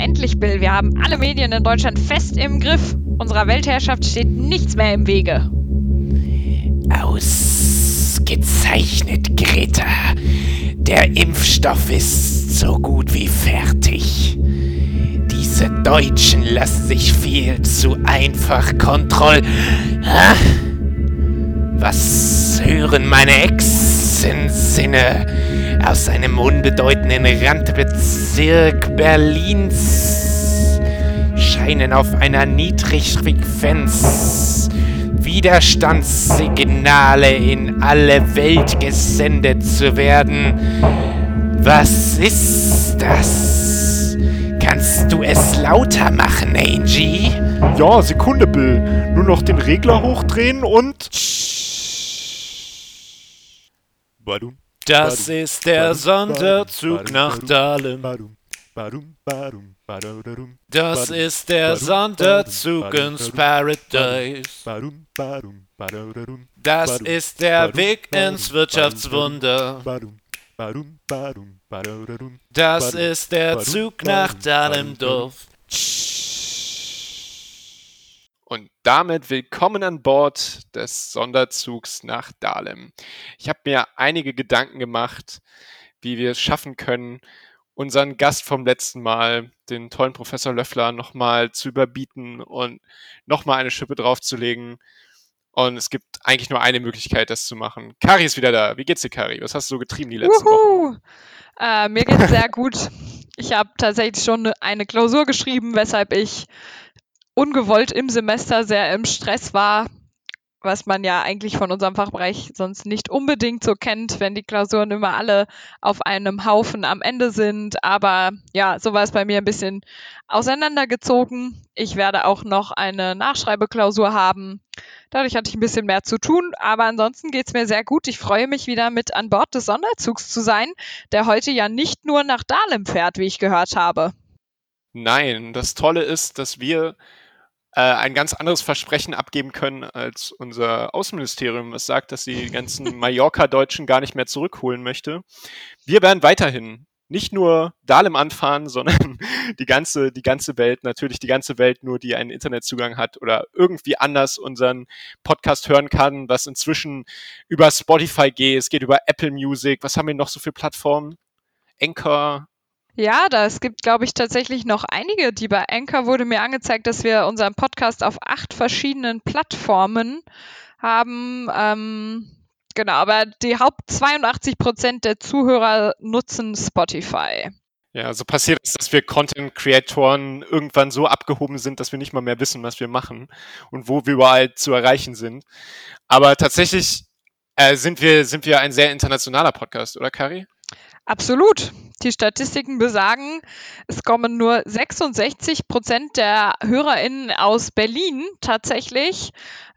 endlich, Bill. Wir haben alle Medien in Deutschland fest im Griff. Unserer Weltherrschaft steht nichts mehr im Wege. Ausgezeichnet, Greta. Der Impfstoff ist so gut wie fertig. Diese Deutschen lassen sich viel zu einfach kontrollieren. Was hören meine Exen-Sinne aus einem unbedeutenden Randbezirk Berlins? Scheinen auf einer Niedrigfrequenz Widerstandssignale in alle Welt gesendet zu werden. Was ist das? Kannst du es lauter machen, Angie? Ja, Sekunde, Bill. Nur noch den Regler hochdrehen und. Badum, Das badum, ist der badum, Sonderzug nach Dahlem. Das ist der Sonderzug ins Paradise. Das ist der Weg ins Wirtschaftswunder. Das ist der Zug nach badum, Dahlendorf. Und damit willkommen an Bord des Sonderzugs nach Dahlem. Ich habe mir einige Gedanken gemacht, wie wir es schaffen können, unseren Gast vom letzten Mal, den tollen Professor Löffler, nochmal zu überbieten und nochmal eine Schippe draufzulegen. Und es gibt eigentlich nur eine Möglichkeit, das zu machen. Kari ist wieder da. Wie geht's dir, Kari? Was hast du so getrieben die letzten Wochen? Äh, mir geht's sehr gut. Ich habe tatsächlich schon eine Klausur geschrieben, weshalb ich ungewollt im Semester sehr im Stress war, was man ja eigentlich von unserem Fachbereich sonst nicht unbedingt so kennt, wenn die Klausuren immer alle auf einem Haufen am Ende sind. Aber ja, so war es bei mir ein bisschen auseinandergezogen. Ich werde auch noch eine Nachschreibeklausur haben. Dadurch hatte ich ein bisschen mehr zu tun, aber ansonsten geht's mir sehr gut. Ich freue mich wieder mit an Bord des Sonderzugs zu sein, der heute ja nicht nur nach Dahlem fährt, wie ich gehört habe. Nein, das Tolle ist, dass wir äh, ein ganz anderes Versprechen abgeben können als unser Außenministerium, was sagt, dass sie die ganzen Mallorca-Deutschen gar nicht mehr zurückholen möchte. Wir werden weiterhin nicht nur Dahlem anfahren, sondern die ganze, die ganze Welt, natürlich die ganze Welt nur, die einen Internetzugang hat oder irgendwie anders unseren Podcast hören kann, was inzwischen über Spotify geht, es geht über Apple Music, was haben wir noch so für Plattformen? Anchor, Ja, da es gibt, glaube ich, tatsächlich noch einige, die bei Anchor wurde mir angezeigt, dass wir unseren Podcast auf acht verschiedenen Plattformen haben. Ähm, genau, aber die Haupt 82 Prozent der Zuhörer nutzen Spotify. Ja, so passiert es, dass wir Content-Creatoren irgendwann so abgehoben sind, dass wir nicht mal mehr wissen, was wir machen und wo wir überall zu erreichen sind. Aber tatsächlich äh, sind, wir, sind wir ein sehr internationaler Podcast, oder Kari? Absolut. Die Statistiken besagen, es kommen nur 66 Prozent der HörerInnen aus Berlin tatsächlich.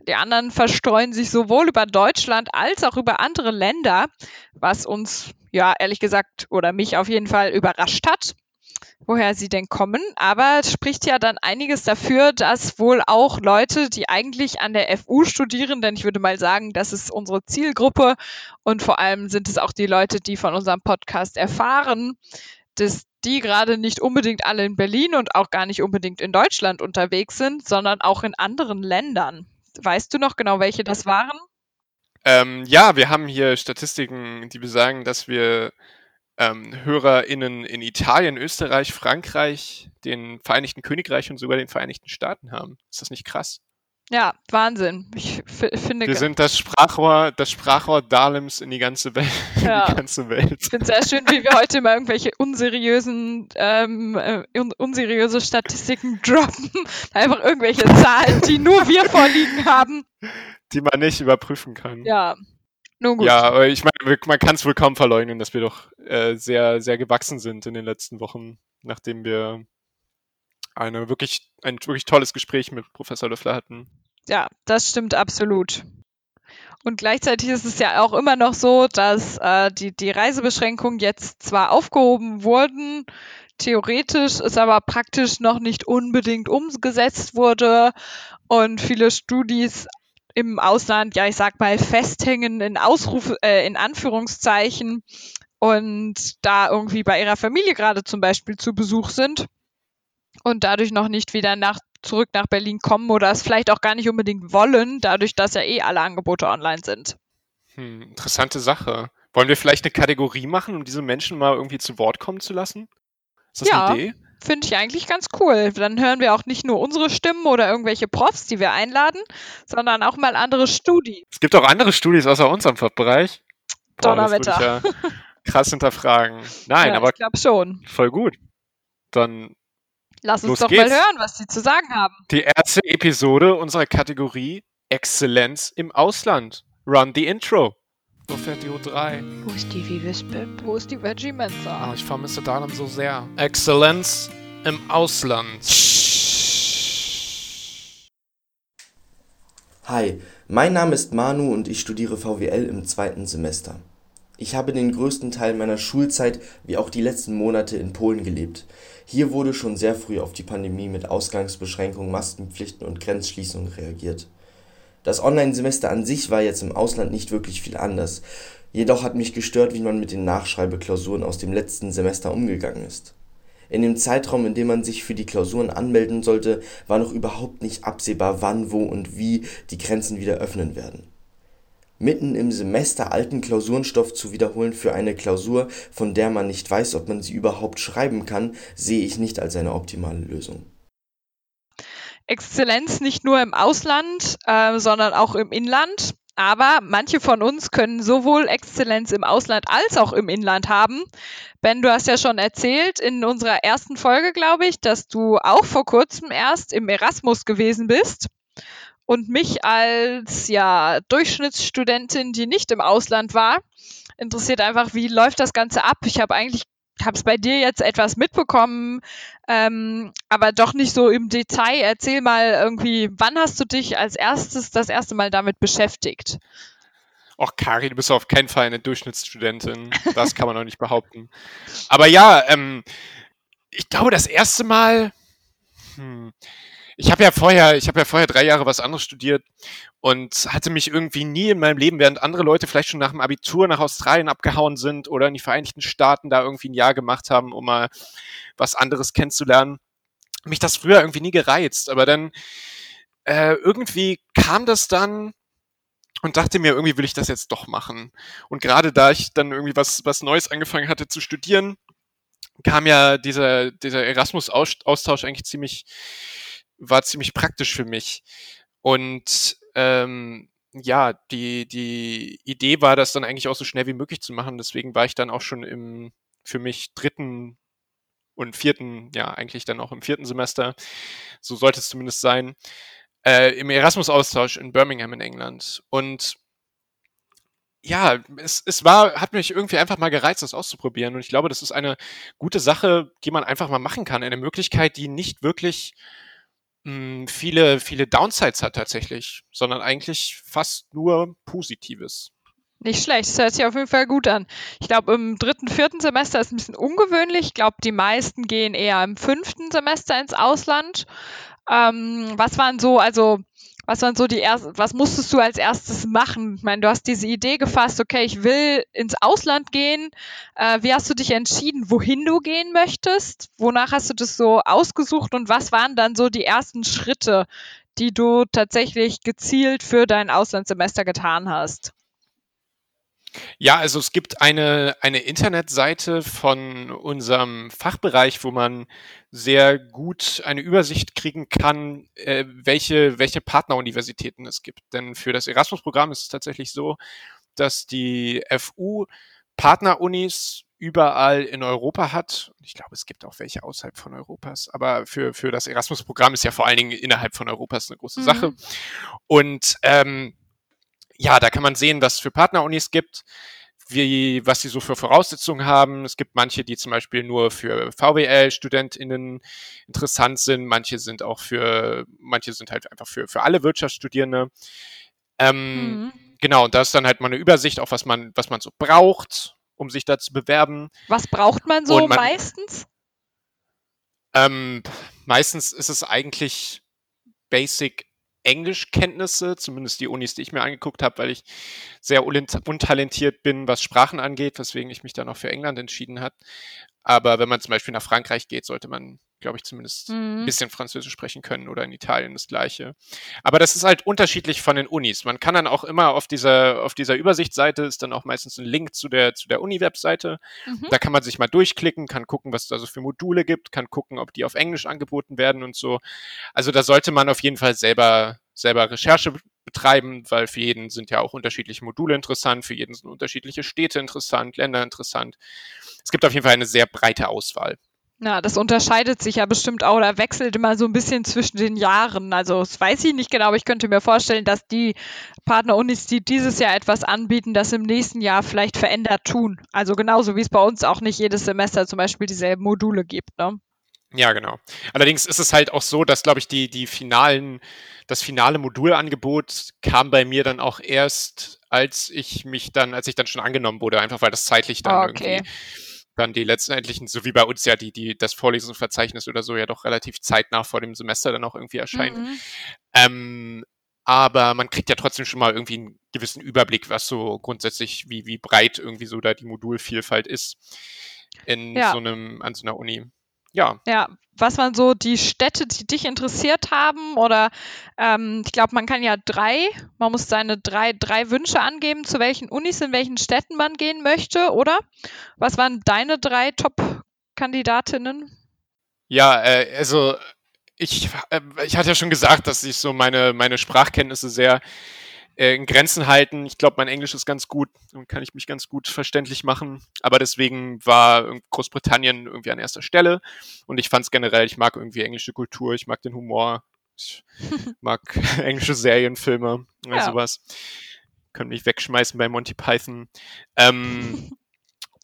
Die anderen verstreuen sich sowohl über Deutschland als auch über andere Länder, was uns, ja, ehrlich gesagt, oder mich auf jeden Fall überrascht hat, woher sie denn kommen. Aber spricht ja dann einiges dafür, dass wohl auch Leute, die eigentlich an der FU studieren, denn ich würde mal sagen, das ist unsere Zielgruppe und vor allem sind es auch die Leute, die von unserem Podcast erfahren, dass die gerade nicht unbedingt alle in Berlin und auch gar nicht unbedingt in Deutschland unterwegs sind, sondern auch in anderen Ländern. Weißt du noch genau, welche das waren? Ähm, ja, wir haben hier Statistiken, die besagen, dass wir ähm, HörerInnen in Italien, Österreich, Frankreich, den Vereinigten Königreich und sogar den Vereinigten Staaten haben. Ist das nicht krass? Ja, Wahnsinn. Ich finde, Wir sind das Sprachrohr, das Sprachrohr Dahlems in die ganze Welt. Ja. die ganze Welt. ich finde sehr schön, wie wir heute mal irgendwelche unseriösen, ähm, äh, un unseriöse Statistiken droppen. Einfach irgendwelche Zahlen, die nur wir vorliegen haben. Die man nicht überprüfen kann. Ja, nun gut. Ja, aber ich meine, man kann es wohl kaum verleugnen, dass wir doch äh, sehr, sehr gewachsen sind in den letzten Wochen, nachdem wir eine wirklich, ein wirklich tolles Gespräch mit Professor Löffler hatten. Ja, das stimmt absolut. Und gleichzeitig ist es ja auch immer noch so, dass äh, die, die Reisebeschränkungen jetzt zwar aufgehoben wurden, theoretisch es aber praktisch noch nicht unbedingt umgesetzt wurde und viele Studis im Ausland, ja, ich sag mal, festhängen in Ausruf, äh, in Anführungszeichen und da irgendwie bei ihrer Familie gerade zum Beispiel zu Besuch sind und dadurch noch nicht wieder nach, zurück nach Berlin kommen oder es vielleicht auch gar nicht unbedingt wollen, dadurch, dass ja eh alle Angebote online sind. Hm, interessante Sache. Wollen wir vielleicht eine Kategorie machen, um diese Menschen mal irgendwie zu Wort kommen zu lassen? Ist das Ja. eine Idee? Finde ich eigentlich ganz cool. Dann hören wir auch nicht nur unsere Stimmen oder irgendwelche Profs, die wir einladen, sondern auch mal andere Studien. Es gibt auch andere Studis außer unserem Fachbereich. Boah, das würde ich ja krass hinterfragen. Nein, ja, aber ich glaube schon. voll gut. Dann Lass uns doch geht's. mal hören, was die zu sagen haben. die erste Episode unserer Kategorie Exzellenz im Ausland. Run the Intro. Wo fährt die U3? Wo ist die Vivispe? Wo ist die Veggie Mensa? Ah, ich vermisse Dahlem so sehr. Exzellenz im Ausland. Hi, mein Name ist Manu und ich studiere VWL im zweiten Semester. Ich habe den größten Teil meiner Schulzeit wie auch die letzten Monate in Polen gelebt. Hier wurde schon sehr früh auf die Pandemie mit Ausgangsbeschränkungen, Maskenpflichten und Grenzschließungen reagiert. Das Online-Semester an sich war jetzt im Ausland nicht wirklich viel anders. Jedoch hat mich gestört, wie man mit den Nachschreibeklausuren aus dem letzten Semester umgegangen ist. In dem Zeitraum, in dem man sich für die Klausuren anmelden sollte, war noch überhaupt nicht absehbar, wann, wo und wie die Grenzen wieder öffnen werden. Mitten im Semester alten Klausurenstoff zu wiederholen für eine Klausur, von der man nicht weiß, ob man sie überhaupt schreiben kann, sehe ich nicht als eine optimale Lösung. Exzellenz nicht nur im Ausland, äh, sondern auch im Inland. Aber manche von uns können sowohl Exzellenz im Ausland als auch im Inland haben. Ben, du hast ja schon erzählt in unserer ersten Folge, glaube ich, dass du auch vor kurzem erst im Erasmus gewesen bist. Und mich als ja Durchschnittsstudentin, die nicht im Ausland war, interessiert einfach, wie läuft das Ganze ab? Ich habe eigentlich habe es bei dir jetzt etwas mitbekommen, ähm, aber doch nicht so im Detail. Erzähl mal irgendwie, wann hast du dich als erstes das erste Mal damit beschäftigt? Och, Kari, du bist auf keinen Fall eine Durchschnittsstudentin. Das kann man noch nicht behaupten. Aber ja, ähm, ich glaube, das erste Mal. Hm, ich habe ja vorher, ich habe ja vorher drei Jahre was anderes studiert und hatte mich irgendwie nie in meinem Leben, während andere Leute vielleicht schon nach dem Abitur nach Australien abgehauen sind oder in die Vereinigten Staaten da irgendwie ein Jahr gemacht haben, um mal was anderes kennenzulernen, mich das früher irgendwie nie gereizt. Aber dann äh, irgendwie kam das dann und dachte mir, irgendwie will ich das jetzt doch machen. Und gerade da ich dann irgendwie was, was Neues angefangen hatte zu studieren, kam ja dieser, dieser Erasmus-Austausch eigentlich ziemlich, war ziemlich praktisch für mich. Und ähm, ja, die, die Idee war, das dann eigentlich auch so schnell wie möglich zu machen. Deswegen war ich dann auch schon im für mich dritten und vierten, ja, eigentlich dann auch im vierten Semester, so sollte es zumindest sein, äh, im Erasmus-Austausch in Birmingham in England. Und ja, es, es war, hat mich irgendwie einfach mal gereizt, das auszuprobieren. Und ich glaube, das ist eine gute Sache, die man einfach mal machen kann. Eine Möglichkeit, die nicht wirklich mh, viele, viele Downsides hat tatsächlich, sondern eigentlich fast nur Positives. Nicht schlecht, das hört sich auf jeden Fall gut an. Ich glaube, im dritten, vierten Semester ist ein bisschen ungewöhnlich. Ich glaube, die meisten gehen eher im fünften Semester ins Ausland. Ähm, was waren so, also, was waren so die ersten, was musstest du als erstes machen? Ich meine, du hast diese Idee gefasst, okay, ich will ins Ausland gehen. Äh, wie hast du dich entschieden, wohin du gehen möchtest? Wonach hast du das so ausgesucht und was waren dann so die ersten Schritte, die du tatsächlich gezielt für dein Auslandssemester getan hast? Ja, also es gibt eine, eine Internetseite von unserem Fachbereich, wo man sehr gut eine Übersicht kriegen kann, äh, welche, welche Partneruniversitäten es gibt. Denn für das Erasmus-Programm ist es tatsächlich so, dass die FU Partnerunis überall in Europa hat. Ich glaube, es gibt auch welche außerhalb von Europas, aber für, für das Erasmus-Programm ist ja vor allen Dingen innerhalb von Europas eine große Mhm. Sache. Und ähm, ja, da kann man sehen, was es für Partnerunis gibt, wie, was sie so für Voraussetzungen haben. Es gibt manche, die zum Beispiel nur für VWL-StudentInnen interessant sind, manche sind auch für, manche sind halt einfach für, für alle Wirtschaftsstudierende. Ähm, Mhm. Genau, und da ist dann halt mal eine Übersicht, auch was man, was man so braucht, um sich da zu bewerben. Was braucht man so man- meistens? Ähm, meistens ist es eigentlich Basic Englischkenntnisse, zumindest die Unis, die ich mir angeguckt habe, weil ich sehr untalentiert bin, was Sprachen angeht, weswegen ich mich dann auch für England entschieden habe. Aber wenn man zum Beispiel nach Frankreich geht, sollte man glaube ich, zumindest ein Mhm. bisschen Französisch sprechen können oder in Italien das gleiche. Aber das ist halt unterschiedlich von den Unis. Man kann dann auch immer auf dieser, auf dieser Übersichtsseite ist dann auch meistens ein Link zu der, zu der Uni-Webseite. Mhm. Da kann man sich mal durchklicken, kann gucken, was es da so für Module gibt, kann gucken, ob die auf Englisch angeboten werden und so. Also da sollte man auf jeden Fall selber, selber Recherche betreiben, weil für jeden sind ja auch unterschiedliche Module interessant, für jeden sind unterschiedliche Städte interessant, Länder interessant. Es gibt auf jeden Fall eine sehr breite Auswahl. Ja, das unterscheidet sich ja bestimmt auch oder wechselt immer so ein bisschen zwischen den Jahren. Also, das weiß ich nicht genau, aber ich könnte mir vorstellen, dass die Partnerunis, die dieses Jahr etwas anbieten, das im nächsten Jahr vielleicht verändert tun. Also genauso wie es bei uns auch nicht jedes Semester zum Beispiel dieselben Module gibt. Ne? Ja, genau. Allerdings ist es halt auch so, dass, glaube ich, die, die finalen, das finale Modulangebot kam bei mir dann auch erst, als ich mich dann, als ich dann schon angenommen wurde, einfach weil das zeitlich dann Okay. irgendwie dann die letztendlichen, so wie bei uns ja die, die, das Vorlesungsverzeichnis oder so ja doch relativ zeitnah vor dem Semester dann auch irgendwie erscheint. Mhm. Ähm, aber man kriegt ja trotzdem schon mal irgendwie einen gewissen Überblick, was so grundsätzlich, wie, wie breit irgendwie so da die Modulvielfalt ist in Ja. so einem, an so einer Uni. Ja, Ja, was waren so die Städte, die dich interessiert haben? Oder ähm, ich glaube, man kann ja drei, man muss seine drei, drei Wünsche angeben, zu welchen Unis, in welchen Städten man gehen möchte, oder? Was waren deine drei Top-Kandidatinnen? Ja, äh, also ich, äh, ich hatte ja schon gesagt, dass sich so meine, meine Sprachkenntnisse sehr äh, in Grenzen halten. Ich glaube, mein Englisch ist ganz gut und kann ich mich ganz gut verständlich machen. Aber deswegen war irg- Großbritannien irgendwie an erster Stelle. Und ich fand es generell, ich mag irgendwie englische Kultur, ich mag den Humor, ich mag englische Serienfilme oder Ja. sowas. Können mich wegschmeißen bei Monty Python. Ähm,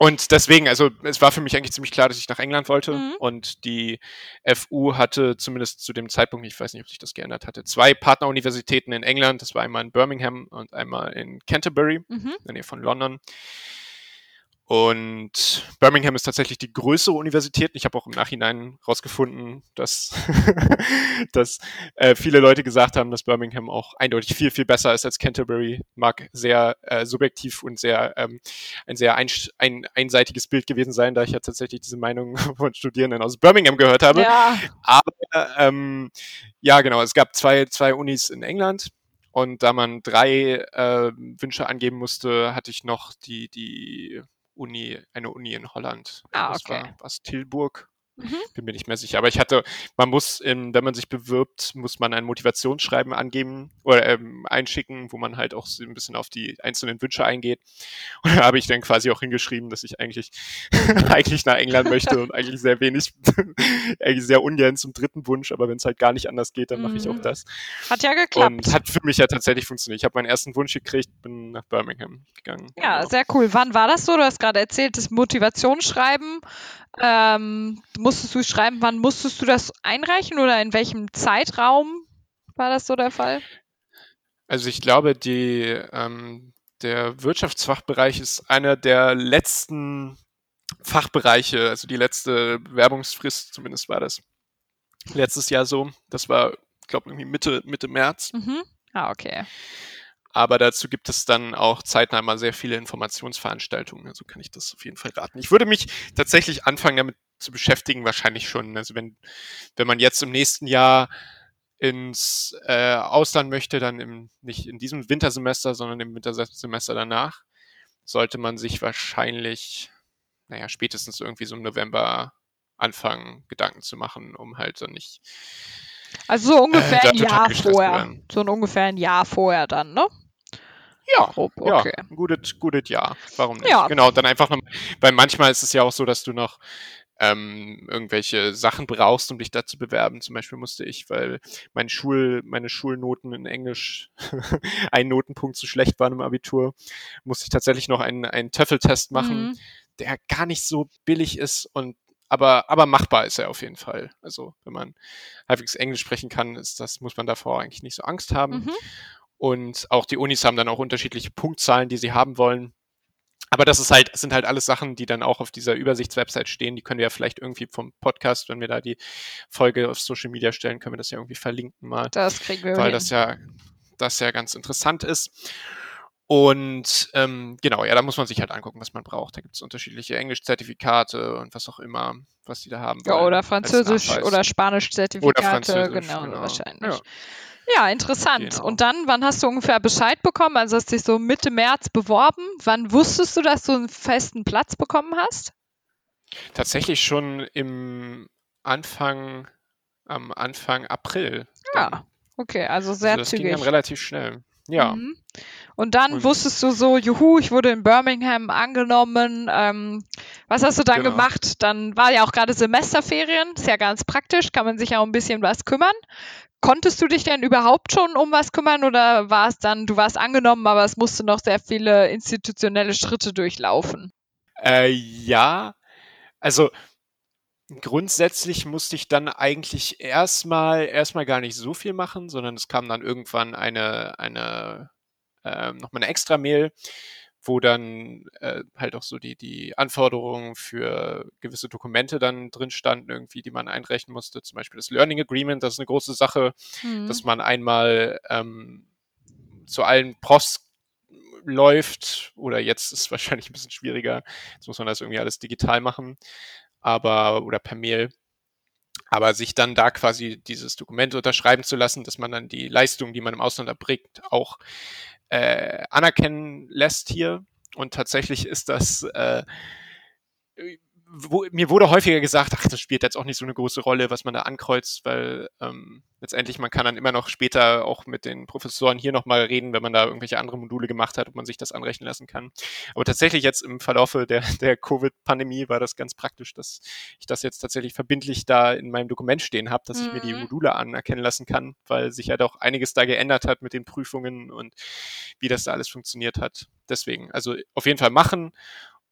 und deswegen, also es war für mich eigentlich ziemlich klar, dass ich nach England wollte. Mhm. Und die FU hatte zumindest zu dem Zeitpunkt, ich weiß nicht, ob sich das geändert hatte, zwei Partneruniversitäten in England. Das war einmal in Birmingham und einmal in Canterbury, Mhm. in der Nähe von London. Und Birmingham ist tatsächlich die größere Universität. Ich habe auch im Nachhinein rausgefunden, dass, dass äh, viele Leute gesagt haben, dass Birmingham auch eindeutig viel, viel besser ist als Canterbury. Mag sehr äh, subjektiv und sehr ähm, ein sehr ein, ein, einseitiges Bild gewesen sein, da ich ja tatsächlich diese Meinung von Studierenden aus Birmingham gehört habe. Ja, Aber ähm, ja, genau, es gab zwei, zwei Unis in England. Und da man drei äh, Wünsche angeben musste, hatte ich noch die, die Uni, eine Uni in Holland. Ah, das okay. war, was Tilburg. Mhm. Bin mir nicht mehr sicher. Aber ich hatte, man muss, in, wenn man sich bewirbt, muss man ein Motivationsschreiben angeben oder ähm, einschicken, wo man halt auch so ein bisschen auf die einzelnen Wünsche eingeht. Und da habe ich dann quasi auch hingeschrieben, dass ich eigentlich, eigentlich nach England möchte und eigentlich sehr wenig, eigentlich sehr ungern zum dritten Wunsch, aber wenn es halt gar nicht anders geht, dann mache ich auch Mhm. das. hat ja geklappt. Und hat für mich ja tatsächlich funktioniert. Ich habe meinen ersten Wunsch gekriegt, bin nach Birmingham gegangen. Ja, Genau. sehr cool. Wann war das so? Du hast gerade erzählt, das Motivationsschreiben. Ähm, musstest du schreiben, wann musstest du das einreichen oder in welchem Zeitraum war das so der Fall? Also ich glaube, die, ähm, der Wirtschaftsfachbereich ist einer der letzten Fachbereiche, also die letzte Werbungsfrist, zumindest war das letztes Jahr so. Das war, ich glaube, irgendwie Mitte, Mitte März. Mhm. Ah, okay. Aber dazu gibt es dann auch zeitnah mal sehr viele Informationsveranstaltungen. Also kann ich das auf jeden Fall raten. Ich würde mich tatsächlich anfangen, damit zu beschäftigen, wahrscheinlich schon. Also wenn, wenn man jetzt im nächsten Jahr ins äh, Ausland möchte, dann im, nicht in diesem Wintersemester, sondern im Wintersemester danach, sollte man sich wahrscheinlich, naja, spätestens irgendwie so im November anfangen, Gedanken zu machen, um halt dann nicht Also so ungefähr da ein Jahr vorher. So ein ungefähr ein Jahr vorher dann, ne? Ja, Grob, ja, okay. ein gutes, gutes Jahr. Warum nicht? Ja. Genau, dann einfach noch, weil manchmal ist es ja auch so, dass du noch ähm, irgendwelche Sachen brauchst, um dich da zu bewerben. Zum Beispiel musste ich, weil mein Schul, meine Schulnoten in Englisch ein Notenpunkt zu schlecht waren im Abitur, musste ich tatsächlich noch einen, einen Töffeltest machen, Mhm. der gar nicht so billig ist und aber, aber machbar ist er auf jeden Fall. Also, wenn man halbwegs Englisch sprechen kann, ist das, muss man davor eigentlich nicht so Angst haben. Mhm. Und auch die Unis haben dann auch unterschiedliche Punktzahlen, die sie haben wollen. Aber das ist halt, sind halt alles Sachen, die dann auch auf dieser Übersichtswebsite stehen. Die können wir ja vielleicht irgendwie vom Podcast, wenn wir da die Folge auf Social Media stellen, können wir das ja irgendwie verlinken mal, Das kriegen wir weil hin. das ja, das ja ganz interessant ist. Und ähm, genau, ja, da muss man sich halt angucken, was man braucht. Da gibt es unterschiedliche Englisch-Zertifikate und was auch immer, was die da haben Ja, oder Französisch oder Spanisch-Zertifikate. Genau, genau. wahrscheinlich. Ja. Ja, interessant. Genau. Und dann, wann hast du ungefähr Bescheid bekommen? Also hast dich so Mitte März beworben. Wann wusstest du, dass du einen festen Platz bekommen hast? Tatsächlich schon im Anfang, am Anfang April. dann. Ja, okay, also sehr also das ging zügig. dann relativ schnell. Ja. Mhm. Und dann Und- wusstest du so, juhu, ich wurde in Birmingham angenommen. Ähm, was hast du dann Genau. gemacht? Dann war ja auch gerade Semesterferien, ist ja ganz praktisch, kann man sich ja auch ein bisschen was kümmern. Konntest du dich denn überhaupt schon um was kümmern oder war es dann, du warst angenommen, aber es musste noch sehr viele institutionelle Schritte durchlaufen? Äh, ja, also grundsätzlich musste ich dann eigentlich erstmal erstmal gar nicht so viel machen, sondern es kam dann irgendwann eine eine ähm, nochmal eine extra Mail, wo dann äh, halt auch so die die Anforderungen für gewisse Dokumente dann drin standen irgendwie, die man einreichen musste. Zum Beispiel das Learning Agreement, das ist eine große Sache, Mhm. dass man einmal ähm, zu allen Profs läuft oder jetzt ist es wahrscheinlich ein bisschen schwieriger. Jetzt muss man das irgendwie alles digital machen, aber oder per Mail. Aber sich dann da quasi dieses Dokument unterschreiben zu lassen, dass man dann die Leistung, die man im Ausland erbringt, auch äh, anerkennen lässt hier. Und tatsächlich ist das äh, wo, mir wurde häufiger gesagt, ach, das spielt jetzt auch nicht so eine große Rolle, was man da ankreuzt, weil ähm, letztendlich man kann dann immer noch später auch mit den Professoren hier nochmal reden, wenn man da irgendwelche andere Module gemacht hat, ob man sich das anrechnen lassen kann. Aber tatsächlich jetzt im Verlaufe der, der Covid-Pandemie war das ganz praktisch, dass ich das jetzt tatsächlich verbindlich da in meinem Dokument stehen habe, dass ich mir die Mhm. Module anerkennen lassen kann, weil sich ja doch einiges da geändert hat mit den Prüfungen und wie das da alles funktioniert hat. Deswegen, also auf jeden Fall machen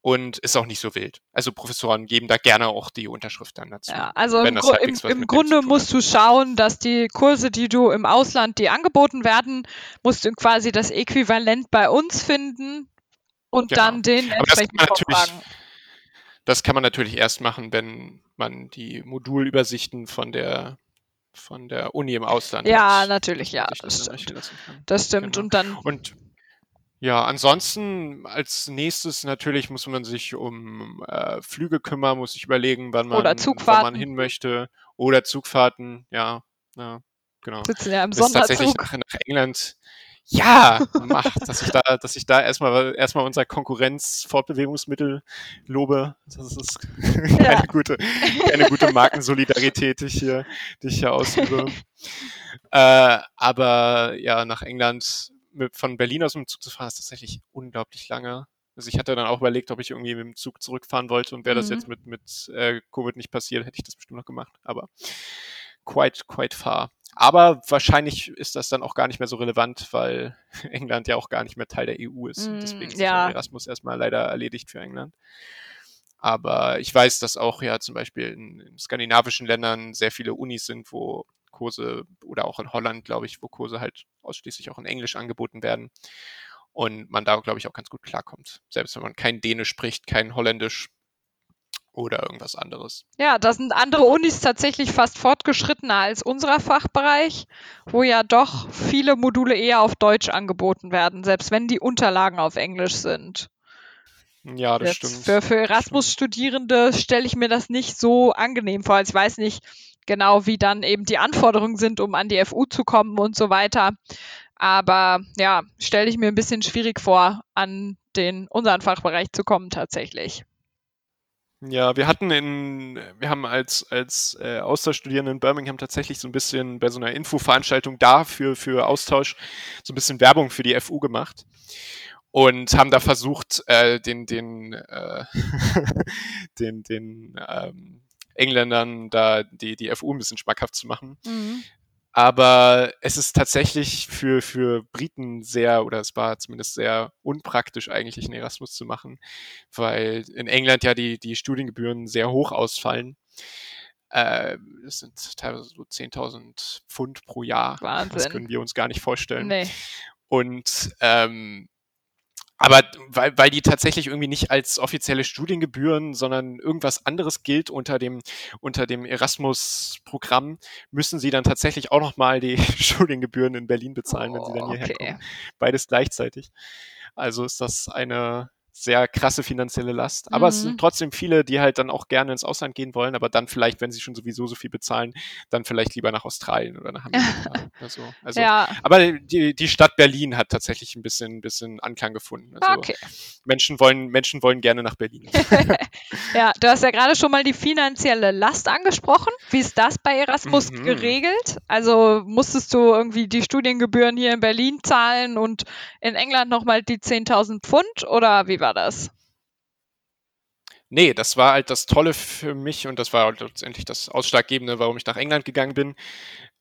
und ist auch nicht so wild. Also Professoren geben da gerne auch die Unterschrift dann dazu. Ja, also im, das Gru- im, im Grunde musst du schauen, dass die Kurse, die du im Ausland, die angeboten werden, musst du quasi das Äquivalent bei uns finden und Genau. dann den Aber das entsprechend vorfragen. das kann man natürlich erst machen, wenn man die Modulübersichten von der von der Uni im Ausland Ja, hat. natürlich, ja, das das stimmt. Das stimmt. Genau. Und dann, Und ja, ansonsten als nächstes natürlich muss man sich um äh, Flüge kümmern, muss sich überlegen, wann man, wann man hin möchte. Oder Zugfahrten, ja, ja genau. sitzen ja im ist tatsächlich nach, nach England. Ja, macht, dass ich da, dass ich da erstmal erstmal unser Konkurrenz-Fortbewegungsmittel lobe. Das ist keine Ja. gute, keine gute Markensolidarität, die ich hier, die ich hier ausübe. äh, aber ja, nach England mit, von Berlin aus mit dem Zug zu fahren, ist tatsächlich unglaublich lange. Also ich hatte dann auch überlegt, ob ich irgendwie mit dem Zug zurückfahren wollte und wäre das Mhm. jetzt mit, mit äh, Covid nicht passiert, hätte ich das bestimmt noch gemacht. Aber quite, quite far. Aber wahrscheinlich ist das dann auch gar nicht mehr so relevant, weil England ja auch gar nicht mehr Teil der EU ist. Mm, Deswegen ist ja. Erasmus erstmal leider erledigt für England. Aber ich weiß, dass auch ja zum Beispiel in, in skandinavischen Ländern sehr viele Unis sind, wo Kurse oder auch in Holland, glaube ich, wo Kurse halt ausschließlich auch in Englisch angeboten werden. Und man da, glaube ich, auch ganz gut klarkommt. Selbst wenn man kein Dänisch spricht, kein Holländisch oder irgendwas anderes. Ja, da sind andere Unis tatsächlich fast fortgeschrittener als unserer Fachbereich, wo ja doch viele Module eher auf Deutsch angeboten werden, selbst wenn die Unterlagen auf Englisch sind. Ja, das Jetzt stimmt. Für, für Erasmus-Studierende stelle ich mir das nicht so angenehm vor. Also ich weiß nicht genau, wie dann eben die Anforderungen sind, um an die FU zu kommen und so weiter. Aber ja, stelle ich mir ein bisschen schwierig vor, an den unseren Fachbereich zu kommen tatsächlich. Ja, wir hatten in, wir haben als, als äh, Austauschstudierende in Birmingham tatsächlich so ein bisschen bei so einer Infoveranstaltung da für, für Austausch so ein bisschen Werbung für die FU gemacht und haben da versucht, äh, den, den, äh, den, den ähm, Engländern da die, die FU ein bisschen schmackhaft zu machen. Aber es ist tatsächlich für, für Briten sehr, oder es war zumindest sehr unpraktisch eigentlich, einen Erasmus zu machen, weil in England ja die, die Studiengebühren sehr hoch ausfallen. Äh, das sind teilweise so 10.000 Pfund pro Jahr. Das Wahnsinn. können wir uns gar nicht vorstellen. Nee. Und ähm, aber weil, weil die tatsächlich irgendwie nicht als offizielle Studiengebühren, sondern irgendwas anderes gilt unter dem, unter dem Erasmus-Programm, müssen sie dann tatsächlich auch nochmal die Studiengebühren in Berlin bezahlen, wenn sie dann hierher Okay. kommen. Beides gleichzeitig. Also ist das eine sehr krasse finanzielle Last. Aber es Mhm. sind trotzdem viele, die halt dann auch gerne ins Ausland gehen wollen, aber dann vielleicht, wenn sie schon sowieso so viel bezahlen, dann vielleicht lieber nach Australien oder nach Amerika oder so. Also, Ja, aber die, die Stadt Berlin hat tatsächlich ein bisschen, bisschen Anklang gefunden. Also okay. Menschen wollen, Menschen wollen gerne nach Berlin. Ja, du hast ja gerade schon mal die finanzielle Last angesprochen. Wie ist das bei Erasmus Mhm. geregelt? Also musstest du irgendwie die Studiengebühren hier in Berlin zahlen und in England nochmal die 10.000 Pfund oder wie war das? Nee, das war halt das Tolle für mich und das war halt letztendlich das Ausschlaggebende, warum ich nach England gegangen bin.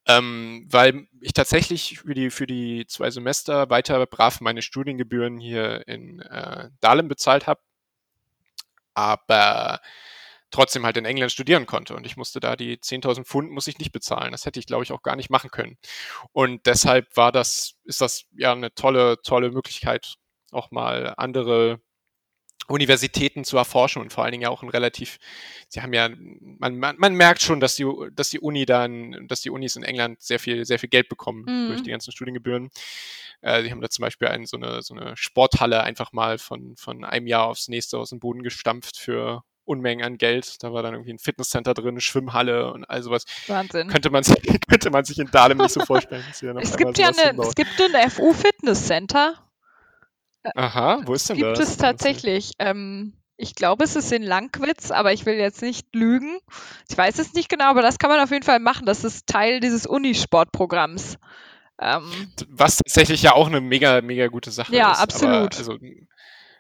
Ähm, weil ich tatsächlich für die, für die zwei Semester weiter brav meine Studiengebühren hier in äh, Dahlem bezahlt habe, aber trotzdem halt in England studieren konnte und ich musste da die 10.000 Pfund muss ich nicht bezahlen. Das hätte ich, glaube ich, auch gar nicht machen können. Und deshalb war das, ist das ja eine tolle, tolle Möglichkeit, auch mal andere Universitäten zu erforschen und vor allen Dingen ja auch ein relativ, sie haben ja, man, man, man merkt schon, dass die, dass die Uni dann, dass die Unis in England sehr viel, sehr viel Geld bekommen Mhm. durch die ganzen Studiengebühren. Äh, die haben da zum Beispiel einen, so, eine, so eine Sporthalle einfach mal von, von einem Jahr aufs nächste aus dem Boden gestampft für Unmengen an Geld. Da war dann irgendwie ein Fitnesscenter drin, eine Schwimmhalle und all sowas. Wahnsinn. Könnte man, sich- könnte man sich in Dahlem nicht so vorstellen. Es gibt ja eine, es gibt ein FU Fitness Center. Aha, wo ist denn Gibt das? es tatsächlich. Ähm, ich glaube, es ist in Langwitz, aber ich will jetzt nicht lügen. Ich weiß es nicht genau, aber das kann man auf jeden Fall machen. Das ist Teil dieses Unisportprogramms. Ähm, Was tatsächlich ja auch eine mega, mega gute Sache Ja, ist. absolut. Aber, also,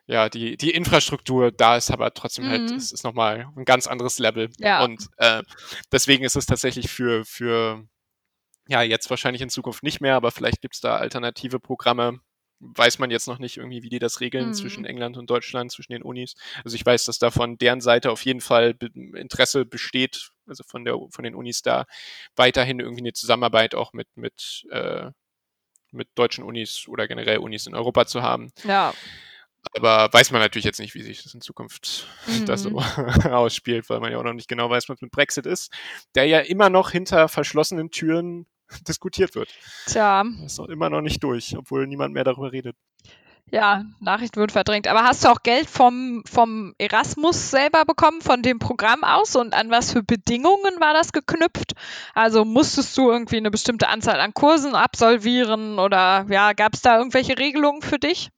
ja, die, die Infrastruktur da ist aber trotzdem halt, Mhm. es ist nochmal ein ganz anderes Level. Ja. Und äh, deswegen ist es tatsächlich für, für, ja, jetzt wahrscheinlich in Zukunft nicht mehr, aber vielleicht gibt es da alternative Programme. Weiß man jetzt noch nicht irgendwie, wie die das regeln Mhm. zwischen England und Deutschland, zwischen den Unis. Also ich weiß, dass da von deren Seite auf jeden Fall Interesse besteht, also von der von den Unis da weiterhin irgendwie eine Zusammenarbeit auch mit, mit äh, mit deutschen Unis oder generell Unis in Europa zu haben. ja. Aber weiß man natürlich jetzt nicht, wie sich das in Zukunft das so Mhm. ausspielt, weil man ja auch noch nicht genau weiß, was mit Brexit ist, der ja immer noch hinter verschlossenen Türen diskutiert wird. Tja, Das ist noch immer noch nicht durch, obwohl niemand mehr darüber redet. ja, Nachrichten wird verdrängt. Aber hast du auch Geld vom, vom Erasmus selber bekommen, von dem Programm aus? Und an was für Bedingungen war das geknüpft? Also musstest du irgendwie eine bestimmte Anzahl an Kursen absolvieren oder ja, gab es da irgendwelche Regelungen für dich?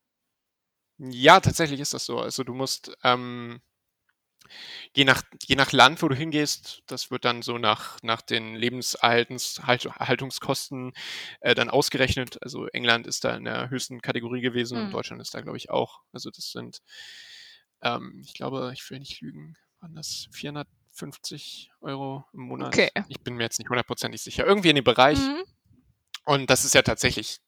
Ja, tatsächlich ist das so. Also du musst ähm, je nach je nach Land, wo du hingehst, das wird dann so nach nach den Lebenserhaltungskosten äh, dann ausgerechnet. Also England ist da in der höchsten Kategorie gewesen Mhm. und Deutschland ist da, glaube ich, auch. Also das sind, ähm, ich glaube, ich will nicht lügen, waren das 450 Euro im Monat? Okay. Ich bin mir jetzt nicht hundertprozentig sicher. Irgendwie in dem Bereich. Mhm. Und das ist ja tatsächlich,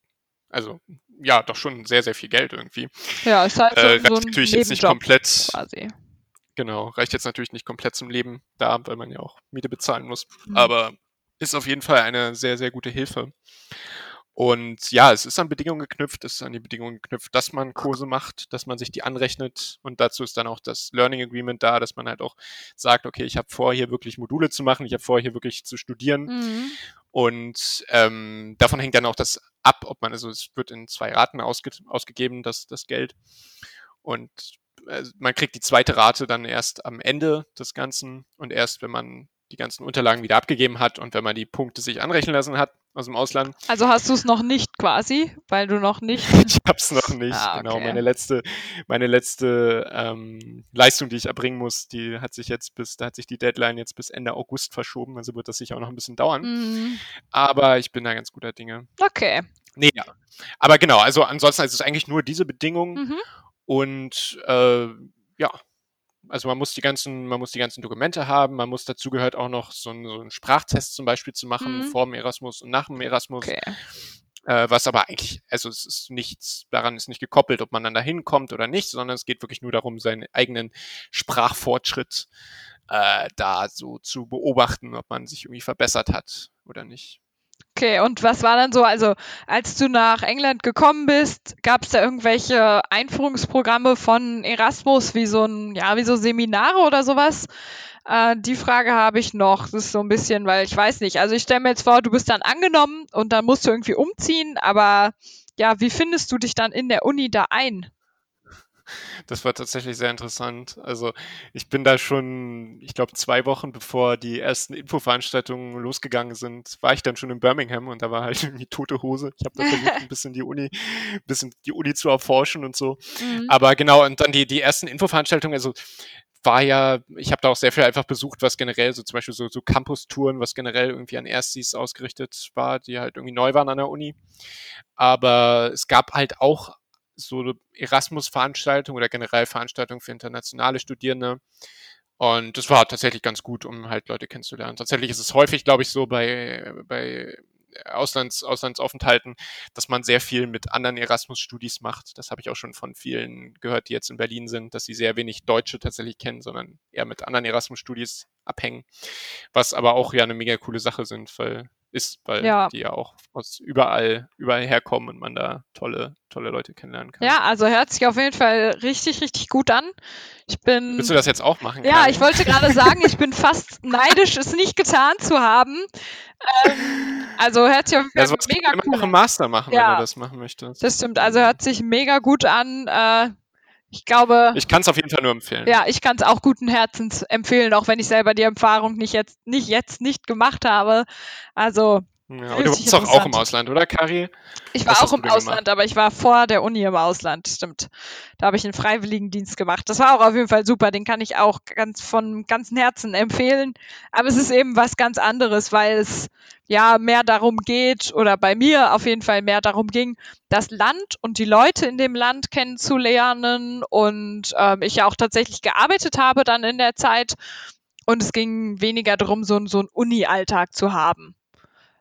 also ja, doch schon sehr, sehr viel Geld irgendwie. Ja, ist halt so, Äh, so reicht ein natürlich jetzt nicht Nebenjob komplett, quasi. Genau, reicht jetzt natürlich nicht komplett zum Leben da, weil man ja auch Miete bezahlen muss. Mhm. Aber ist auf jeden Fall eine sehr, sehr gute Hilfe. Und ja, es ist an Bedingungen geknüpft, es ist an die Bedingungen geknüpft, dass man Kurse macht, dass man sich die anrechnet und dazu ist dann auch das Learning Agreement da, dass man halt auch sagt, okay, ich habe vor, hier wirklich Module zu machen, ich habe vor, hier wirklich zu studieren Mhm. und ähm, davon hängt dann auch das ab, ob man, also es wird in zwei Raten ausge ausgegeben, das, das Geld. Und man kriegt die zweite Rate dann erst am Ende des Ganzen und erst, wenn man die ganzen Unterlagen wieder abgegeben hat und wenn man die Punkte sich anrechnen lassen hat aus dem Ausland. Also hast du es noch nicht quasi, weil du noch nicht. Ich hab's noch nicht. Ah, Genau, okay. meine letzte, meine letzte ähm, Leistung, die ich erbringen muss, die hat sich jetzt bis, da hat sich die Deadline jetzt bis Ende August verschoben, also wird das sicher auch noch ein bisschen dauern. Mhm. Aber ich bin da ganz guter Dinge. Okay. Nee, ja. Aber genau, also ansonsten ist es eigentlich nur diese Bedingung Mhm. Und äh, ja, also man muss die ganzen, man muss die ganzen Dokumente haben, man muss dazu gehört auch noch so einen, so einen Sprachtest zum Beispiel zu machen, Mhm. vor dem Erasmus und nach dem Erasmus. Okay. Äh, was aber eigentlich, also es ist nichts, daran ist nicht gekoppelt, ob man dann da hinkommt oder nicht, sondern es geht wirklich nur darum, seinen eigenen Sprachfortschritt äh, da so zu beobachten, ob man sich irgendwie verbessert hat oder nicht. Okay, und was war dann so, also als du nach England gekommen bist, gab es da irgendwelche Einführungsprogramme von Erasmus, wie so ein, ja, wie so Seminare oder sowas? Äh, die Frage habe ich noch. Das ist so ein bisschen, weil ich weiß nicht. Also ich stelle mir jetzt vor, du bist dann angenommen und dann musst du irgendwie umziehen, aber ja, wie findest du dich dann in der Uni da ein? Das war tatsächlich sehr interessant. Also ich bin da schon, ich glaube, zwei Wochen bevor die ersten Infoveranstaltungen losgegangen sind, war ich dann schon in Birmingham und da war halt irgendwie tote Hose. Ich habe da versucht, ein bisschen die Uni, ein bisschen die Uni zu erforschen und so. Mhm. Aber genau, und dann die, die ersten Infoveranstaltungen, also war ja, ich habe da auch sehr viel einfach besucht, was generell so zum Beispiel so, so Campus-Touren, was generell irgendwie an Erstis ausgerichtet war, die halt irgendwie neu waren an der Uni. Aber es gab halt auch so Erasmus-Veranstaltungen oder generell Veranstaltungen für internationale Studierende. Und das war tatsächlich ganz gut, um halt Leute kennenzulernen. Tatsächlich ist es häufig, glaube ich, so bei, bei Auslands, Auslandsaufenthalten, dass man sehr viel mit anderen Erasmus-Studis macht. Das habe ich auch schon von vielen gehört, die jetzt in Berlin sind, dass sie sehr wenig Deutsche tatsächlich kennen, sondern eher mit anderen Erasmus-Studis abhängen. Was aber auch ja eine mega coole Sache sind, weil ist, weil Ja. die ja auch aus überall, überall herkommen und man da tolle, tolle Leute kennenlernen kann. Ja, also hört sich auf jeden Fall richtig, richtig gut an. Ich bin. Willst du das jetzt auch machen? Ja, Karin? ich wollte gerade sagen, ich bin fast neidisch, es nicht getan zu haben. Ähm, also hört sich auf jeden Fall kann mega im an. Master machen, Ja. wenn du das machen möchtest. Das stimmt, also hört sich mega gut an. Äh, ich glaube, Ich kann es auf jeden Fall nur empfehlen. ja, ich kann es auch guten Herzens empfehlen, auch wenn ich selber die Erfahrung nicht jetzt nicht jetzt nicht gemacht habe. Also Ja, und du warst doch auch im. Ausland, oder, Kari? Ich Was war hast auch im denn gemacht? Ausland, aber ich war vor der Uni im Ausland, stimmt. Da habe ich einen Freiwilligendienst gemacht. Das war auch auf jeden Fall super, den kann ich auch ganz von ganzem Herzen empfehlen. Aber es ist eben was ganz anderes, weil es ja mehr darum geht, oder bei mir auf jeden Fall mehr darum ging, das Land und die Leute in dem Land kennenzulernen und ähm, ich ja auch tatsächlich gearbeitet habe dann in der Zeit. Und es ging weniger darum, so, so einen Uni-Alltag zu haben.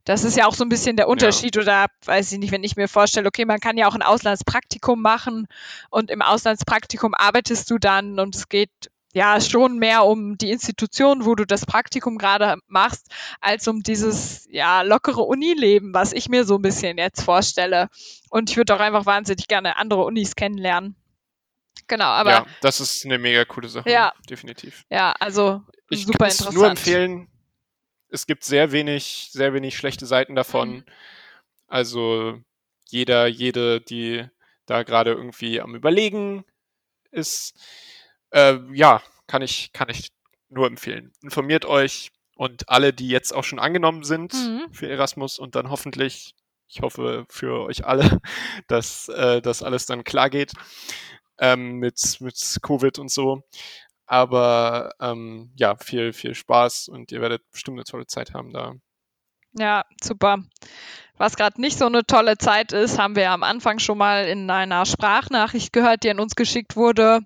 Das ist ja auch so ein bisschen der Unterschied oder weiß ich nicht, wenn ich mir vorstelle, okay, man kann ja auch ein Auslandspraktikum machen und im Auslandspraktikum arbeitest du dann und es geht ja schon mehr um die Institution, wo du das Praktikum gerade machst, als um dieses ja lockere Unileben, was ich mir so ein bisschen jetzt vorstelle. Und ich würde auch einfach wahnsinnig gerne andere Unis kennenlernen. Genau, aber ja, ja, das ist eine mega coole Sache. Ja. Definitiv. also Ich super kann es interessant. nur empfehlen. Es gibt sehr wenig, sehr wenig schlechte Seiten davon. Mhm. Also jeder, jede, die da gerade irgendwie am Überlegen ist, äh, ja, kann ich, kann ich nur empfehlen. Informiert euch und alle, die jetzt auch schon angenommen sind Mhm. für Erasmus und dann hoffentlich, ich hoffe für euch alle, dass äh, das alles dann klar geht ähm, mit, mit Covid und so. Aber ähm, ja, viel, viel Spaß und ihr werdet bestimmt eine tolle Zeit haben da. Ja, super. Was gerade nicht so eine tolle Zeit ist, haben wir ja am Anfang schon mal in einer Sprachnachricht gehört, die an uns geschickt wurde.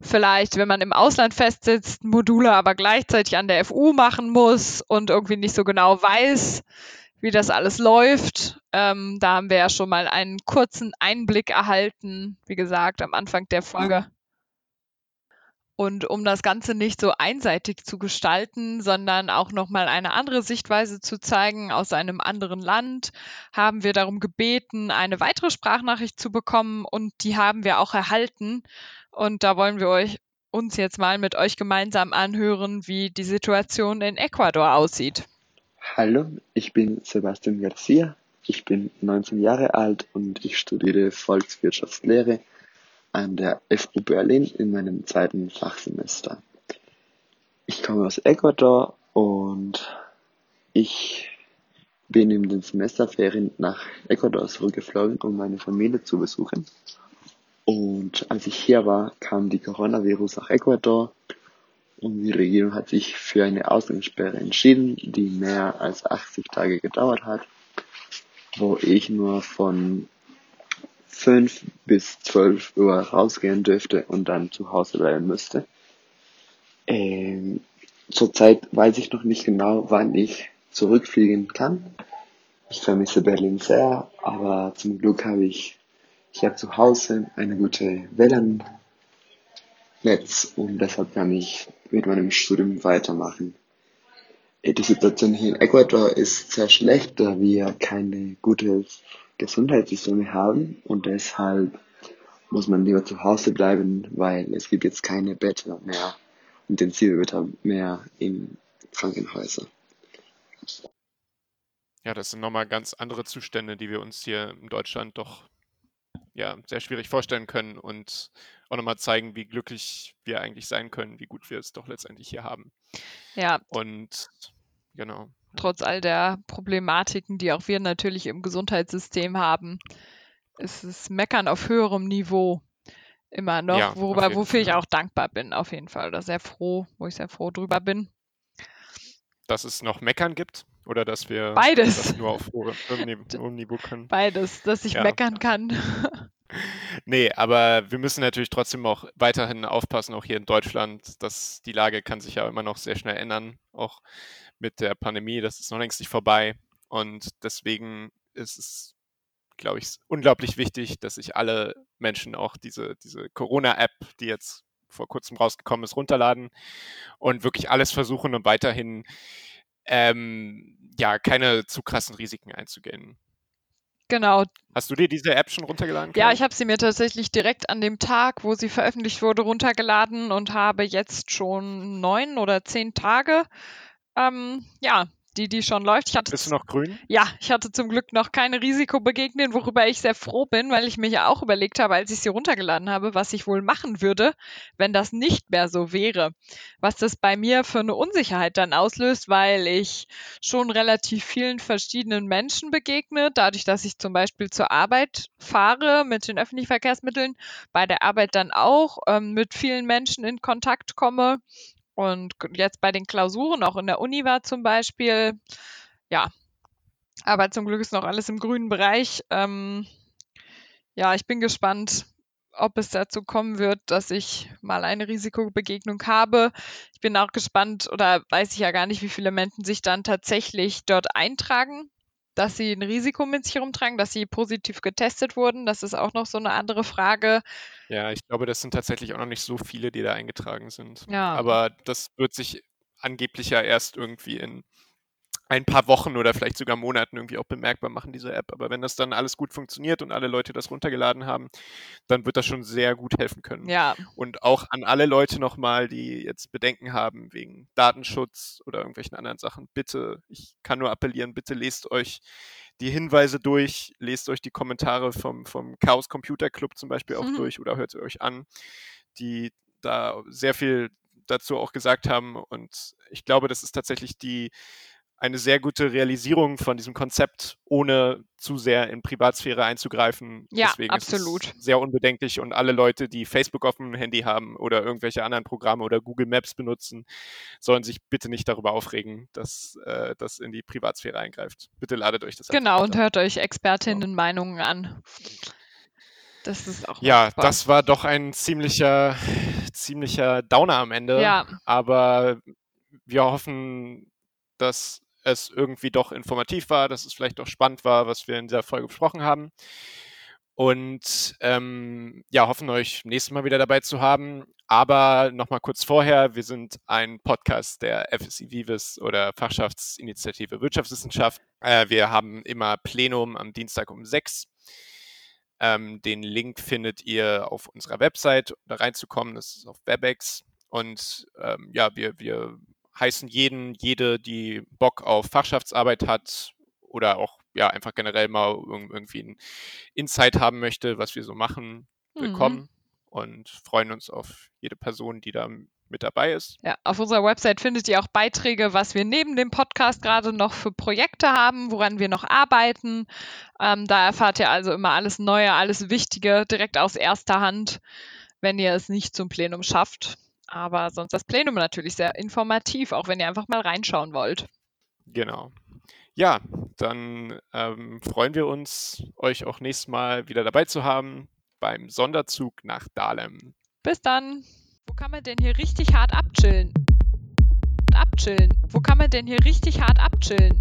Vielleicht, wenn man im Ausland festsitzt, Module aber gleichzeitig an der FU machen muss und irgendwie nicht so genau weiß, wie das alles läuft. Ähm, da haben wir ja schon mal einen kurzen Einblick erhalten, wie gesagt, am Anfang der Folge. Und um das Ganze nicht so einseitig zu gestalten, sondern auch nochmal eine andere Sichtweise zu zeigen aus einem anderen Land, haben wir darum gebeten, eine weitere Sprachnachricht zu bekommen und die haben wir auch erhalten. Und da wollen wir euch uns jetzt mal mit euch gemeinsam anhören, wie die Situation in Ecuador aussieht. Hallo, ich bin Sebastian Garcia. Ich bin 19 Jahre alt und ich studiere Volkswirtschaftslehre an der FU Berlin in meinem zweiten Fachsemester. Ich komme aus Ecuador und ich bin in den Semesterferien nach Ecuador zurückgeflogen, um meine Familie zu besuchen. Und als ich hier war, kam die Coronavirus nach Ecuador und die Regierung hat sich für eine Ausgangssperre entschieden, die mehr als 80 Tage gedauert hat, wo ich nur von 5 bis 12 Uhr rausgehen dürfte und dann zu Hause bleiben müsste. Ähm, zurzeit weiß ich noch nicht genau, wann ich zurückfliegen kann. Ich vermisse Berlin sehr, aber zum Glück habe ich hier zu Hause eine gute WLAN Netz und deshalb kann ich mit meinem Studium weitermachen. Die Situation hier in Ecuador ist sehr schlecht, da wir keine gute Gesundheitssysteme haben und deshalb muss man lieber zu Hause bleiben, weil es gibt jetzt keine Betten mehr, intensive Betten mehr in Krankenhäusern. Ja, das sind nochmal ganz andere Zustände, die wir uns hier in Deutschland doch ja, sehr schwierig vorstellen können und auch nochmal zeigen, wie glücklich wir eigentlich sein können, wie gut wir es doch letztendlich hier haben. Ja. Und genau. Trotz all der Problematiken, die auch wir natürlich im Gesundheitssystem haben, ist es Meckern auf höherem Niveau immer noch, Ja, worüber, wofür ich Fall. auch dankbar bin, auf jeden Fall. Oder sehr froh, wo ich sehr froh drüber bin. Dass es noch Meckern gibt oder dass wir Beides. das nur auf Niveau können. Beides, dass ich Ja. meckern kann. Nee, aber wir müssen natürlich trotzdem auch weiterhin aufpassen, auch hier in Deutschland, dass die Lage kann sich ja immer noch sehr schnell ändern, auch mit der Pandemie, das ist noch längst nicht vorbei. Und deswegen ist es, glaube ich, unglaublich wichtig, dass sich alle Menschen auch diese, diese Corona-App, die jetzt vor kurzem rausgekommen ist, runterladen und wirklich alles versuchen, um weiterhin ähm, ja, keine zu krassen Risiken einzugehen. genau. Hast du dir diese App schon runtergeladen? Ja, Kai? ich habe sie mir tatsächlich direkt an dem Tag, wo sie veröffentlicht wurde, runtergeladen und habe jetzt schon neun oder zehn Tage. Ähm, ja, die, die schon läuft. Ich hatte Bist du noch grün? Ja, ich hatte zum Glück noch keine Risikobegegnungen, worüber ich sehr froh bin, weil ich mir ja auch überlegt habe, als ich sie runtergeladen habe, was ich wohl machen würde, wenn das nicht mehr so wäre. Was das bei mir für eine Unsicherheit dann auslöst, weil ich schon relativ vielen verschiedenen Menschen begegne, dadurch, dass ich zum Beispiel zur Arbeit fahre mit den öffentlichen Verkehrsmitteln, bei der Arbeit dann auch ähm, mit vielen Menschen in Kontakt komme. Und jetzt bei den Klausuren, auch in der Uni war zum Beispiel, ja, aber zum Glück ist noch alles im grünen Bereich. Ähm, ja, ich bin gespannt, ob es dazu kommen wird, dass ich mal eine Risikobegegnung habe. Ich bin auch gespannt oder weiß ich ja gar nicht, wie viele Menschen sich dann tatsächlich dort eintragen, dass sie ein Risiko mit sich rumtragen, dass sie positiv getestet wurden. Das ist auch noch so eine andere Frage. Ja, ich glaube, das sind tatsächlich auch noch nicht so viele, die da eingetragen sind. Ja. Aber das wird sich angeblich ja erst irgendwie in ein paar Wochen oder vielleicht sogar Monaten irgendwie auch bemerkbar machen, diese App. Aber wenn das dann alles gut funktioniert und alle Leute das runtergeladen haben, dann wird das schon sehr gut helfen können. Ja, Und auch an alle Leute nochmal, die jetzt Bedenken haben wegen Datenschutz oder irgendwelchen anderen Sachen, bitte, ich kann nur appellieren, bitte lest euch die Hinweise durch, lest euch die Kommentare vom, vom Chaos Computer Club zum Beispiel auch Mhm. durch oder hört sie euch an, die da sehr viel dazu auch gesagt haben. Und ich glaube, das ist tatsächlich die eine sehr gute Realisierung von diesem Konzept, ohne zu sehr in Privatsphäre einzugreifen. Ja, Deswegen Ist absolut. es sehr unbedenklich und alle Leute, die Facebook auf dem Handy haben oder irgendwelche anderen Programme oder Google Maps benutzen, sollen sich bitte nicht darüber aufregen, dass äh, das in die Privatsphäre eingreift. Bitte ladet euch das einfach genau. Und hört euch Expertinnen-Meinungen an. Das ist auch Ja, machbar. das war doch ein ziemlicher, ziemlicher Downer am Ende. Ja, Aber wir hoffen, dass es irgendwie doch informativ war, dass es vielleicht doch spannend war, was wir in dieser Folge besprochen haben. Und ähm, ja, hoffen euch nächstes Mal wieder dabei zu haben. Aber nochmal kurz vorher, wir sind ein Podcast der FSI Vives oder Fachschaftsinitiative Wirtschaftswissenschaft. Äh, wir haben immer Plenum am Dienstag um sechs. Ähm, den Link findet ihr auf unserer Website, um da reinzukommen. Das ist auf WebEx. Und ähm, ja, wir, wir heißen jeden, jede, die Bock auf Fachschaftsarbeit hat oder auch ja einfach generell mal irg- irgendwie ein Insight haben möchte, was wir so machen, Mhm. willkommen und freuen uns auf jede Person, die da mit dabei ist. Ja, auf unserer Website findet ihr auch Beiträge, was wir neben dem Podcast gerade noch für Projekte haben, woran wir noch arbeiten. Ähm, da erfahrt ihr also immer alles Neue, alles Wichtige direkt aus erster Hand, wenn ihr es nicht zum Plenum schafft. Aber sonst das Plenum natürlich sehr informativ, auch wenn ihr einfach mal reinschauen wollt. Genau. Ja, dann ähm, freuen wir uns, euch auch nächstes Mal wieder dabei zu haben beim Sonderzug nach Dahlem. Bis dann. Wo kann man denn hier richtig hart abchillen? Abchillen. Wo kann man denn hier richtig hart abchillen?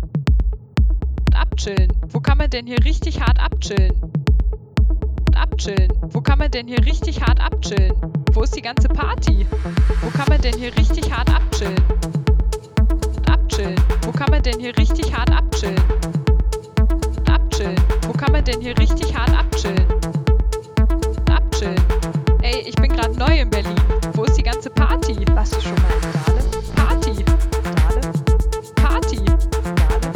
Abchillen. Wo kann man denn hier richtig hart abchillen? Abchillen. Wo kann man denn hier richtig hart abchillen? Wo ist die ganze Party? Wo kann man denn hier richtig hart abchillen? Abchillen. abchillen? Wo kann man denn hier richtig hart abchillen? Abchillen. Wo kann man denn hier richtig hart abchillen? Abchillen. Ey, ich bin gerade neu in Berlin. Wo ist die ganze Party? Warst du schon mal in Dahlem? Party. Dahlem? Party. Dahlem?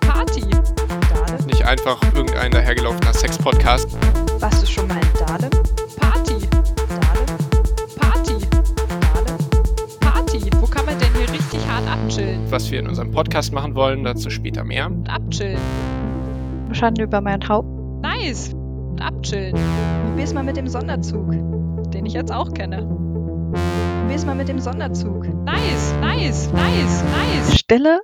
Party. Dahlem? Nicht einfach irgendein dahergelaufener Sex-Podcast. Warst du schon mal in Dahlem? Party. Dahlem? Party. Dahlem? Party. Wo kann man denn hier richtig hart abchillen? Was wir in unserem Podcast machen wollen, dazu später mehr. Abchillen. Schande über mein Haupt. Nice. Abchillen. Probier's mal mit dem Sonderzug. Den ich jetzt auch kenne. Probier's mal mit dem Sonderzug. Nice, nice, nice, nice. Stille